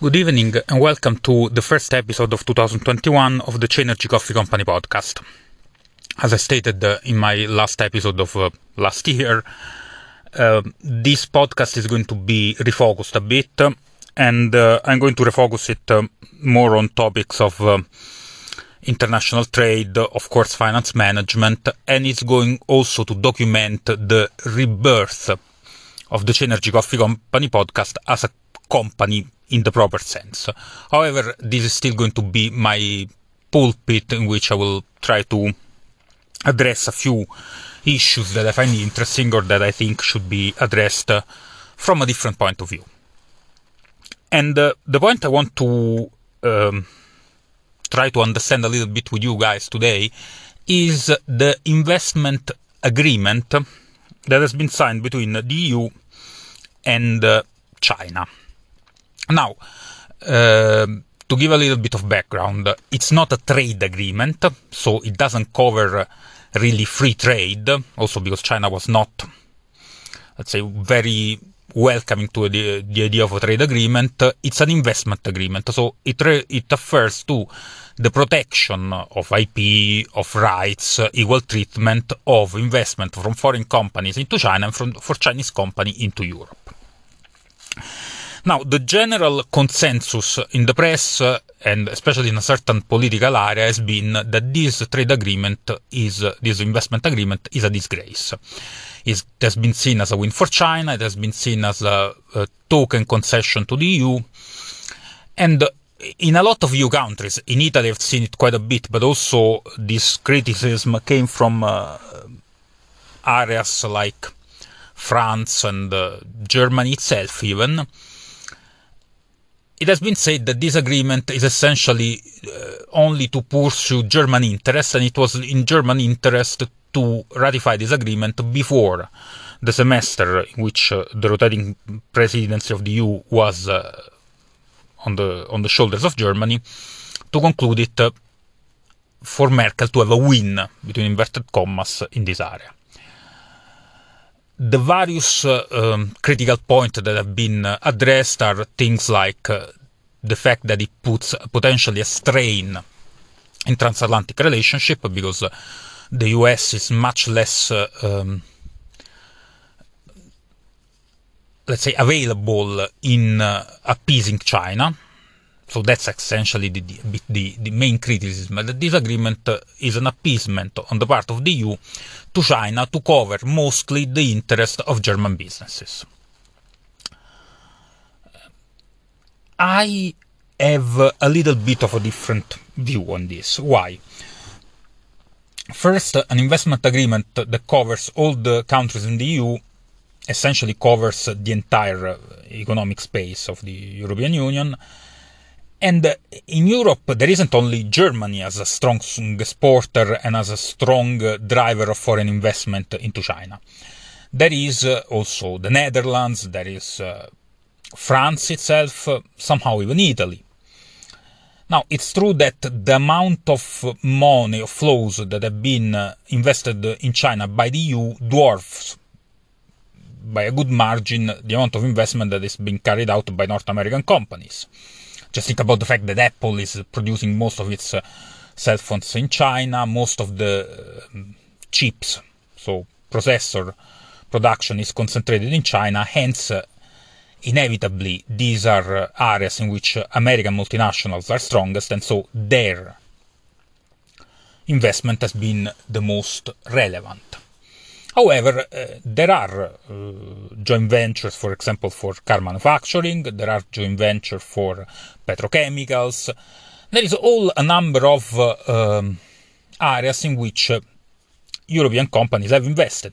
Good evening and welcome to the first episode of 2021 of the Chanergy Coffee Company podcast. As I stated uh, in my last episode of uh, last year, uh, this podcast is going to be refocused a bit and uh, I'm going to refocus it more on topics of international trade, of course, finance management, and it's going also to document the rebirth of the Chanergy Coffee Company podcast as a company in the proper sense. However, this is still going to be my pulpit in which I will try to address a few issues that I find interesting or that I think should be addressed uh, from a different point of view. And uh, the point I want to um, try to understand a little bit with you guys today is the investment agreement that has been signed between the EU and uh, China. Now, uh, to give a little bit of background, it's not a trade agreement, so it doesn't cover really free trade, also because China was not, let's say, very welcoming to the, the idea of a trade agreement. It's an investment agreement, so it, re- it refers to the protection of IP, of rights, equal treatment of investment from foreign companies into China and from, for Chinese company into Europe. Now, the general consensus in the press, and especially in a certain political area, has been that this trade agreement is, this investment agreement is a disgrace. It has been seen as a win for China, it has been seen as a, a token concession to the EU, and in a lot of EU countries, in Italy I've seen it quite a bit, but also this criticism came from uh, areas like France and uh, Germany itself even, it has been said that this agreement is essentially uh, only to pursue German interests, and it was in German interest to ratify this agreement before the semester in which uh, the rotating presidency of the EU was uh, on the on the shoulders of Germany, to conclude it uh, for Merkel to have a win between inverted commas in this area the various uh, um, critical points that have been uh, addressed are things like uh, the fact that it puts potentially a strain in transatlantic relationship because the US is much less, uh, um, let's say, available in uh, appeasing China. So that's essentially the, the, the, main criticism. That this agreement is an appeasement on the part of the EU to China to cover mostly the interest of German businesses. I have a little bit of a different view on this. Why? First, an investment agreement that covers all the countries in the EU essentially covers the entire uh, economic space of the European Union. And in Europe, there isn't only Germany as a strong exporter and as a strong driver of foreign investment into China. There is uh, also the Netherlands, there is uh, France itself, uh, somehow even Italy. Now, it's true that the amount of money, flows that have been invested in China by the EU dwarfs by a good margin the amount of investment that is being carried out by North American companies. Just think about the fact that Apple is producing most of its uh, cell phones in China, most of the uh, chips, so processor production is concentrated in China, hence uh, inevitably these are areas in which American multinationals are strongest, and so their investment has been the most relevant. However, uh, there are uh, joint ventures, for example, for car manufacturing, there are joint ventures for petrochemicals. There is all a number of uh, um, areas in which European companies have invested.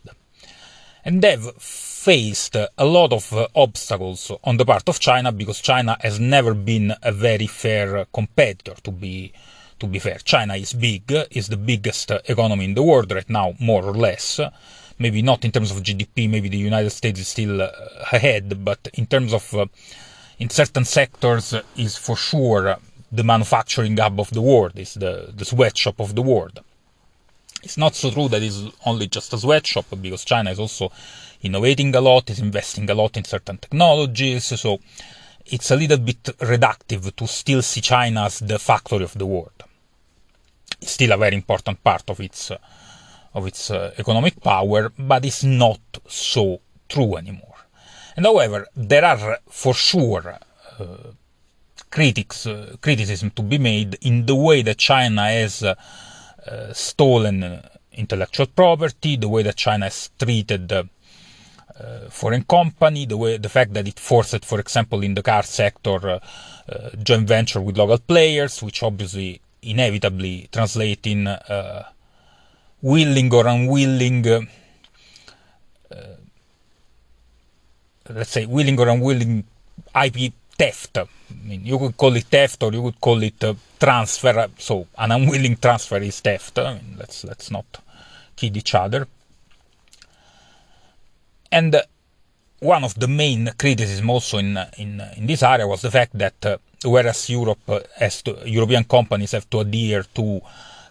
And they've faced a lot of uh, obstacles on the part of China because China has never been a very fair competitor to be to be fair. China is big, is the biggest economy in the world right now, more or less maybe not in terms of GDP, maybe the United States is still uh, ahead, but in terms of, uh, in certain sectors, uh, is for sure the manufacturing hub of the world, is the, the sweatshop of the world. It's not so true that it's only just a sweatshop, because China is also innovating a lot, is investing a lot in certain technologies, so it's a little bit reductive to still see China as the factory of the world. It's still a very important part of its of its uh, economic power, but it's not so true anymore. And however, there are for sure uh, critics uh, criticism to be made in the way that China has uh, uh, stolen intellectual property, the way that China has treated uh, foreign company, the way the fact that it forced, for example, in the car sector, uh, uh, joint venture with local players, which obviously inevitably translate in willing or unwilling uh, uh, let's say willing or unwilling IP theft. I mean, you could call it theft or you could call it uh, transfer. So an unwilling transfer is theft. I mean, let's let's not kid each other. And uh, one of the main criticism also in, in, in this area was the fact that uh, whereas Europe has to, European companies have to adhere to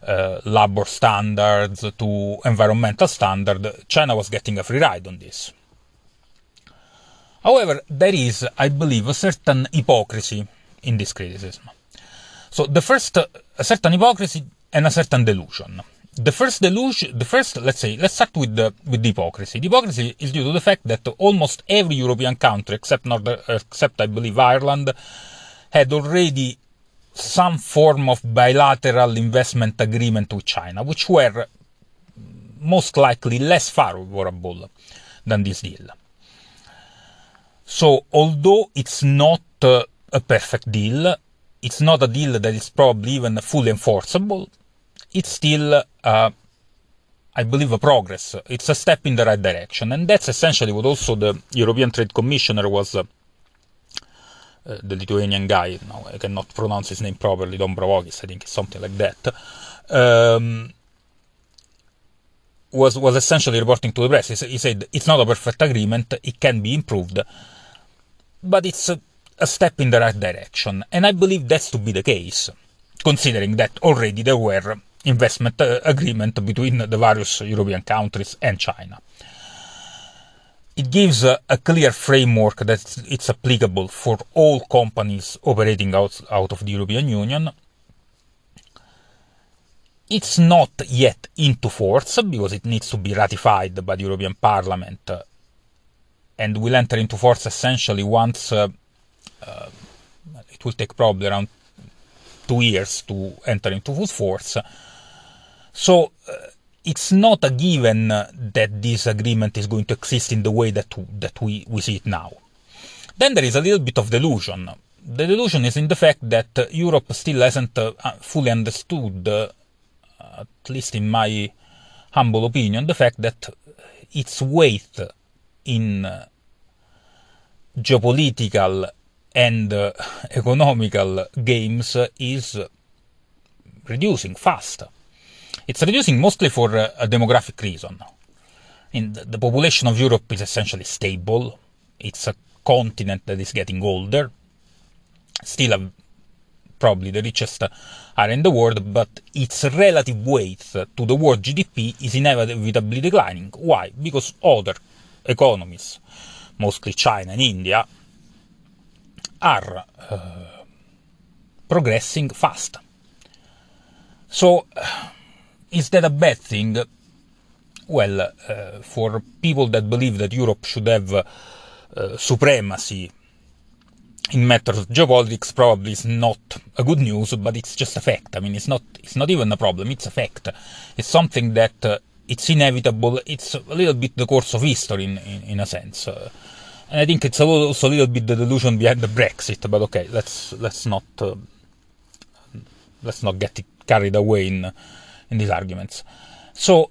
uh, labor standards, to environmental standards, China was getting a free ride on this. However, there is, I believe, a certain hypocrisy in this criticism. So the first, a certain hypocrisy and a certain delusion the first delusion, the first, let's say, let's start with the, with the hypocrisy. The hypocrisy is due to the fact that almost every European country, except Northern, except I believe Ireland, had already some form of bilateral investment agreement with China, which were most likely less favorable than this deal. So, although it's not uh, a perfect deal, it's not a deal that is probably even fully enforceable, it's still, uh, I believe, a progress. It's a step in the right direction. And that's essentially what also the European Trade Commissioner was. Uh, the Lithuanian guy, I cannot pronounce his name properly, Dombrovskis, I think something like that, um, was was essentially reporting to the press. He, he, said it's not a perfect agreement, it can be improved, but it's a, a step in the right direction, and I believe that's to be the case, considering that already there were investment uh, agreement between the various European countries and China. It gives a, a clear framework that it's applicable for all companies operating out, out of the European Union. It's not yet into force because it needs to be ratified by the European Parliament uh, and will enter into force essentially once uh, uh, it will take probably around two years to enter into full force so uh, it's not a given that this agreement is going to exist in the way that that we, we see it now. Then there is a little bit of delusion. The delusion is in the fact that Europe still hasn't uh, fully understood, uh, at least in my humble opinion, the fact that its weight in uh, geopolitical and economical games is reducing fast. It's reducing mostly for uh, a demographic reason. In the, the population of Europe is essentially stable. It's a continent that is getting older. Still a, probably the richest uh, are in the world, but its relative weight uh, to the world GDP is inevitably declining. Why? Because other economies, mostly China and India, are uh, progressing fast. So, is that a bad thing? Well, uh, for people that believe that Europe should have uh, supremacy in matters of geopolitics, probably is not a good news, but it's just a fact. I mean, it's not it's not even a problem; it's a fact. It's something that uh, it's inevitable. It's a little bit the course of history, in in, in a sense. Uh, and I think it's also a little bit the delusion behind the Brexit. But okay, let's let's not uh, let's not get it carried away in in these arguments. So,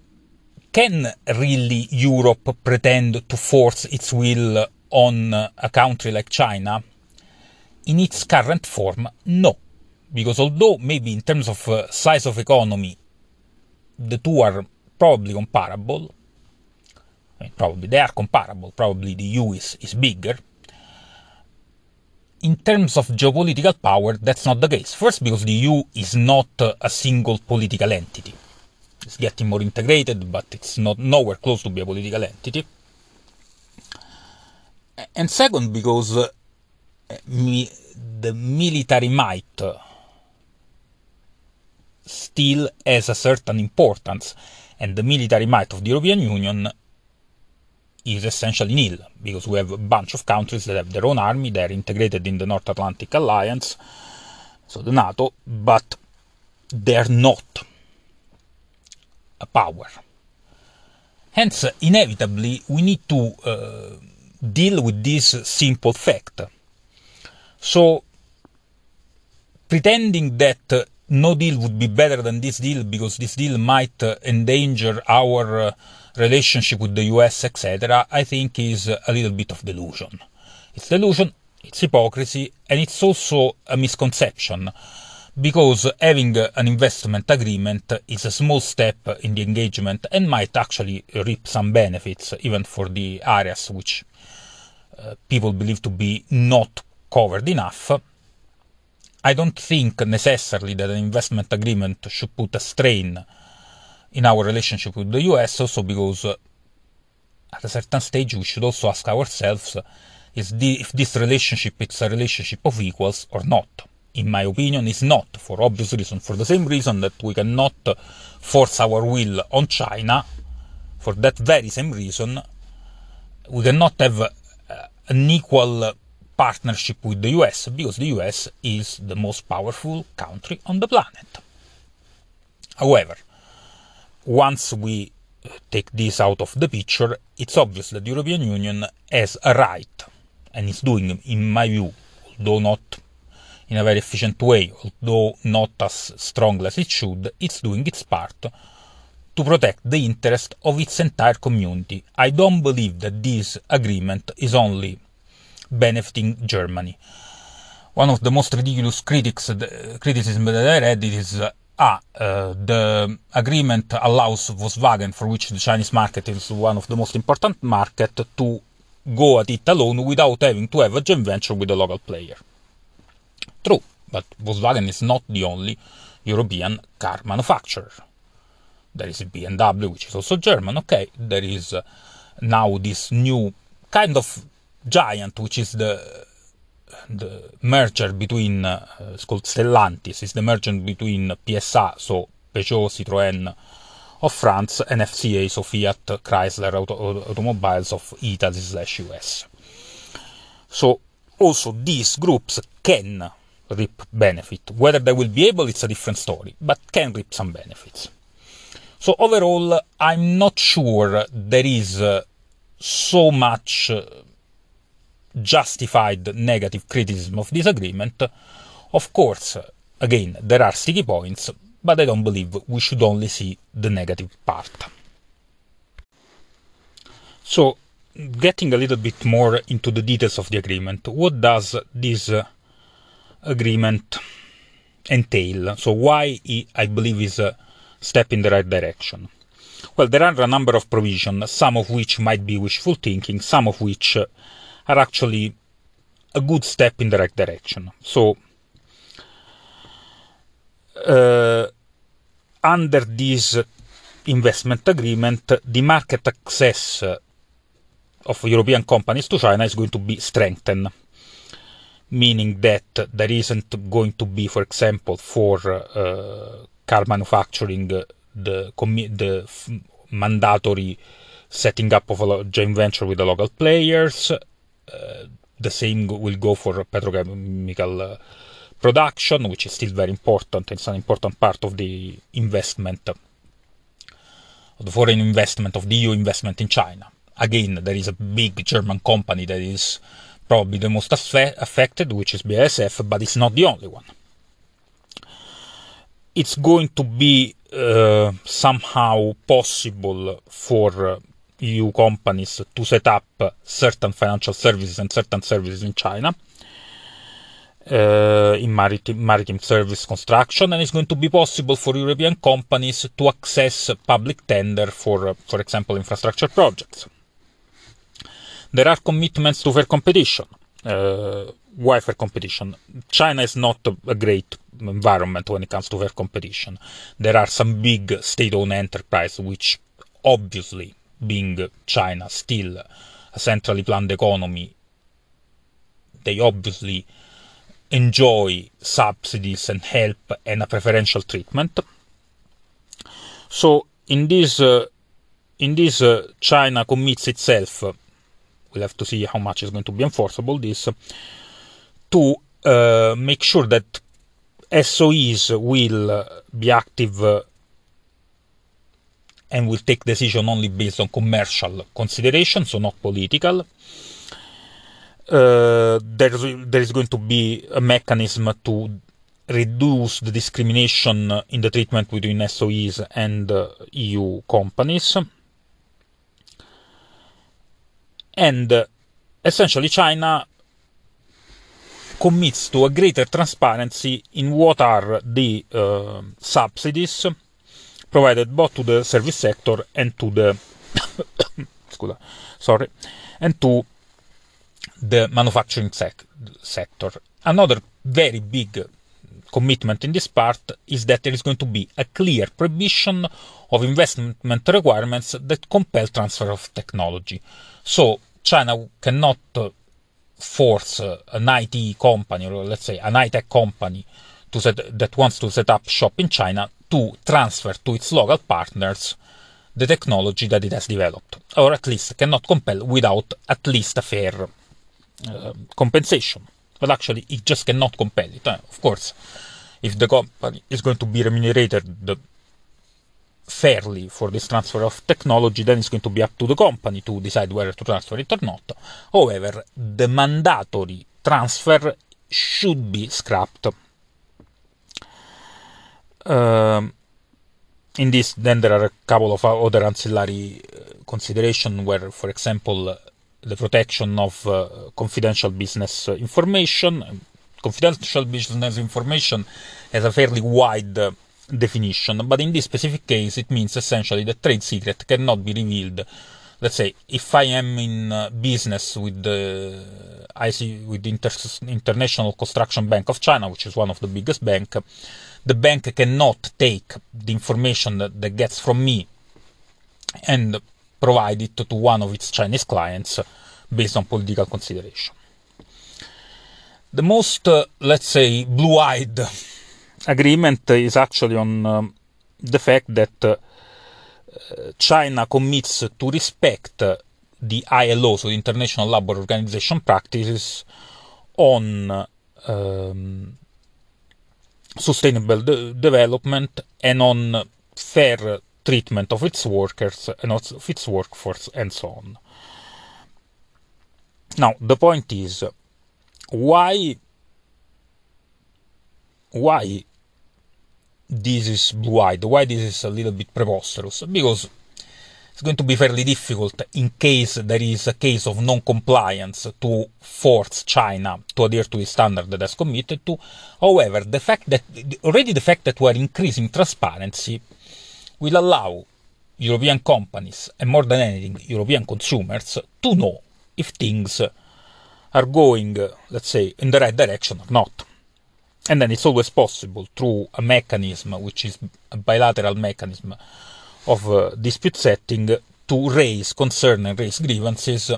can really Europe pretend to force its will on a country like China? In its current form, no. Because although maybe in terms of uh, size of economy, the two are probably comparable, I mean, probably they are comparable, probably the EU is, is bigger, in terms of geopolitical power, that's not the case. First, because the EU is not a single political entity. It's getting more integrated, but it's not nowhere close to be a political entity. And second, because uh, the military might still has a certain importance, and the military might of the European Union is essentially nil, because we have a bunch of countries that have their own army, they're integrated in the North Atlantic Alliance, so the NATO, but they're not a power. Hence, inevitably, we need to uh, deal with this simple fact. So, pretending that no deal would be better than this deal because this deal might uh, endanger our uh, relationship with the US, etc., I think is a little bit of delusion. It's delusion, it's hypocrisy, and it's also a misconception because having an investment agreement is a small step in the engagement and might actually reap some benefits even for the areas which uh, people believe to be not covered enough I don't think necessarily that an investment agreement should put a strain in our relationship with the US, also because uh, at a certain stage we should also ask ourselves is the, if this relationship is a relationship of equals or not. In my opinion, it's not, for obvious reason, for the same reason that we cannot force our will on China. For that very same reason, we cannot have uh, an equal partnership with the US because the US is the most powerful country on the planet. However, once we uh, take this out of the picture, it's obvious that the European Union has a right, and is doing, in my view, although not in a very efficient way, although not as strongly as it should, it's doing its part to protect the interest of its entire community. I don't believe that this agreement is only benefiting Germany. One of the most ridiculous critics, the criticism that I read is uh, ah, uh, the agreement allows Volkswagen, for which the Chinese market is one of the most important market, to go at it alone without having to have a joint venture with a local player. True, but Volkswagen is not the only European car manufacturer. There is BMW, which is also German, okay. There is uh, now this new kind of Giant, which is the the merger between uh, it's called Stellantis, is the merger between PSA, so Peugeot, Citroën of France, and FCA, so Fiat, Chrysler Auto Automobiles of Italy slash US. So also these groups can reap benefit. Whether they will be able, it's a different story, but can reap some benefits. So overall, I'm not sure there is uh, so much uh, justified negative criticism of this agreement. Of course, again, there are sticky points, but I don't believe we should only see the negative part. So, getting a little bit more into the details of the agreement, what does this uh, agreement entail? So, why I believe is a step in the right direction? Well, there are a number of provisions, some of which might be wishful thinking, some of which uh, are actually a good step in the right direction. So, uh, under this investment agreement, the market access of European companies to China is going to be strengthened, meaning that there isn't going to be, for example, for uh, car manufacturing, the, the mandatory setting up of a joint venture with the local players, uh, the same will go for petrochemical uh, production, which is still very important. It's an important part of the investment, of the foreign investment, of the EU investment in China. Again, there is a big German company that is probably the most affected, which is BASF, but it's not the only one. It's going to be uh, somehow possible for uh, EU companies to set up certain financial services and certain services in China. Uh, in maritime, maritime service construction, and it's going to be possible for European companies to access public tender for, uh, for example, infrastructure projects. There are commitments to fair competition. Uh, why fair competition? China is not a, great environment when it comes to fair competition. There are some big state-owned enterprise which obviously being China still a centrally planned economy, they obviously enjoy subsidies and help and a preferential treatment. So in this, uh, in this, uh, China commits itself. we'll have to see how much is going to be enforceable. This to uh, make sure that SOEs will be active uh, and will take decision only based on commercial considerations, so not political. Uh, there, there is going to be a mechanism to reduce the discrimination in the treatment between SOEs and uh, EU companies. And uh, essentially, China commits to a greater transparency in what are the uh, subsidies provided both to the service sector and to the sorry, and to the manufacturing sec- sector. Another very big commitment in this part is that there is going to be a clear prohibition of investment requirements that compel transfer of technology. So China cannot uh, force uh, an IT company, or let's say an high-tech company, to set, that wants to set up shop in China to transfer to its local partners the technology that it has developed, or at least cannot compel without at least a fair uh, compensation. But actually, it just cannot compel it. Uh, of course, if the company is going to be remunerated fairly for this transfer of technology, then it's going to be up to the company to decide whether to transfer it or not. However, the mandatory transfer should be scrapped. Um, in this, then there are a couple of other ancillary uh, considerations where, for example, the protection of uh, confidential business information. Confidential business information has a fairly wide uh, definition, but in this specific case, it means essentially that trade secret cannot be revealed. Let's say if I am in uh, business with the IC with the Inter- International Construction Bank of China, which is one of the biggest bank, the bank cannot take the information that, that gets from me and provide it to one of its Chinese clients based on political consideration. The most, uh, let's say, blue-eyed agreement is actually on um, the fact that uh, China commits to respect the ILO, so the International Labour Organization practices on um, sustainable de- development and on fair treatment of its workers and of its workforce and so on. Now, the point is why why this is blue-eyed, why this is a little bit preposterous? Because it's going to be fairly difficult in case there is a case of non-compliance to force China to adhere to the standard that has committed to. However, the fact that already the fact that we are increasing transparency will allow European companies and more than anything European consumers to know if things are going, let's say, in the right direction or not. And then it's always possible through a mechanism, which is a bilateral mechanism of uh, dispute setting, to raise concern and raise grievances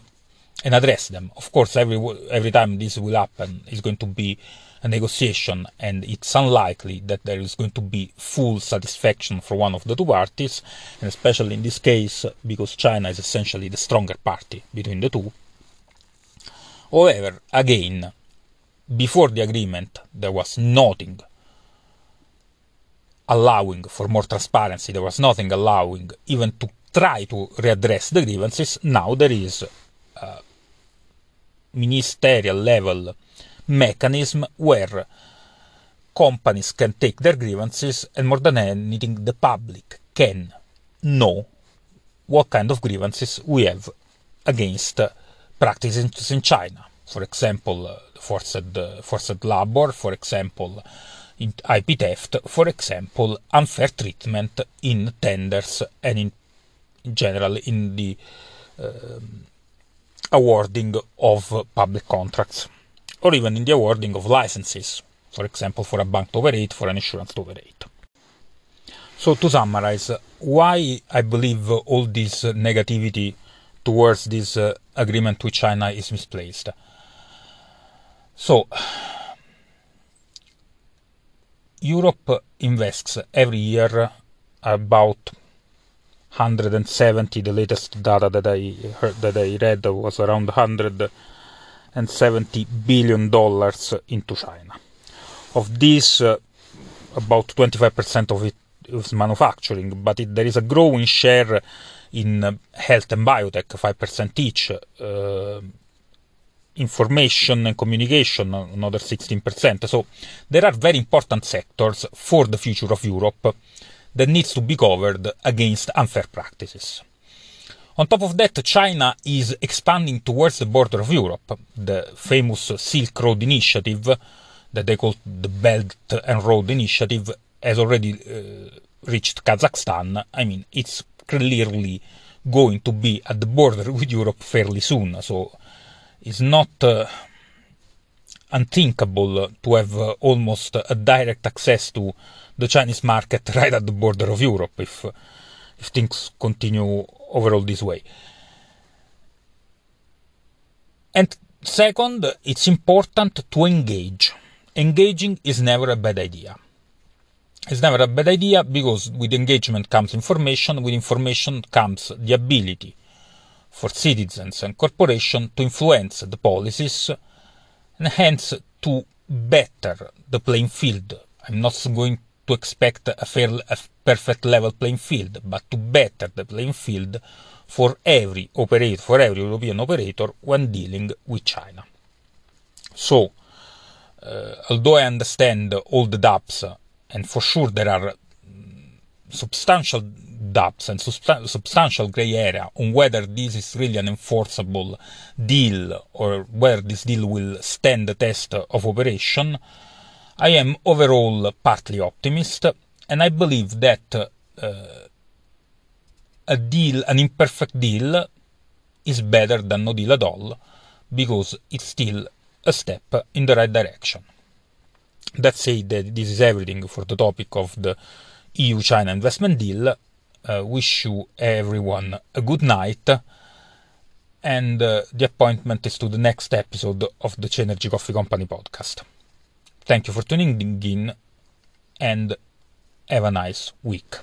and address them. Of course, every every time this will happen is going to be a negotiation, and it's unlikely that there is going to be full satisfaction for one of the two parties, and especially in this case because China is essentially the stronger party between the two. However, again, before the agreement, there was nothing allowing for more transparency, there was nothing allowing even to try to readdress the grievances. Now there is a ministerial level mechanism where companies can take their grievances, and more than anything, the public can know what kind of grievances we have against practices in China. For example, uh, forced, uh, forced labor, for example, IP theft, for example, unfair treatment in tenders and in general in the uh, awarding of public contracts, or even in the awarding of licenses, for example, for a bank to operate, for an insurance to operate. So, to summarize, why I believe all this negativity towards this uh, agreement with China is misplaced. So, Europe invests every year about 170. The latest data that I heard that I read was around 170 billion dollars into China. Of this, uh, about 25% of it is manufacturing, but it, there is a growing share in uh, health and biotech, 5% each. Uh, information and communication, another 16%. So there are very important sectors for the future of Europe that needs to be covered against unfair practices. On top of that, China is expanding towards the border of Europe. The famous Silk Road Initiative, that they call the Belt and Road Initiative, has already uh, reached Kazakhstan. I mean, it's clearly going to be at the border with Europe fairly soon. So it's not uh, unthinkable to have uh, almost a direct access to the Chinese market right at the border of Europe if if things continue overall this way. And second, it's important to engage. Engaging is never a bad idea. It's never a bad idea because with engagement comes information, with information comes the ability for citizens and corporations to influence the policies and hence to better the playing field. I'm not going to expect a, fair, a perfect level playing field, but to better the playing field for every operator, for every European operator when dealing with China. So, uh, although I understand all the doubts, and for sure there are substantial doubts and substan- substantial grey area on whether this is really an enforceable deal or where this deal will stand the test of operation, I am overall partly optimist, and I believe that uh, a deal, an imperfect deal, is better than no deal at all, because it's still a step in the right direction. That this is everything for the topic of the EU China investment deal. Uh, wish you everyone a good night. And uh, the appointment is to the next episode of the Chenergy Coffee Company podcast. Thank you for tuning in and have a nice week.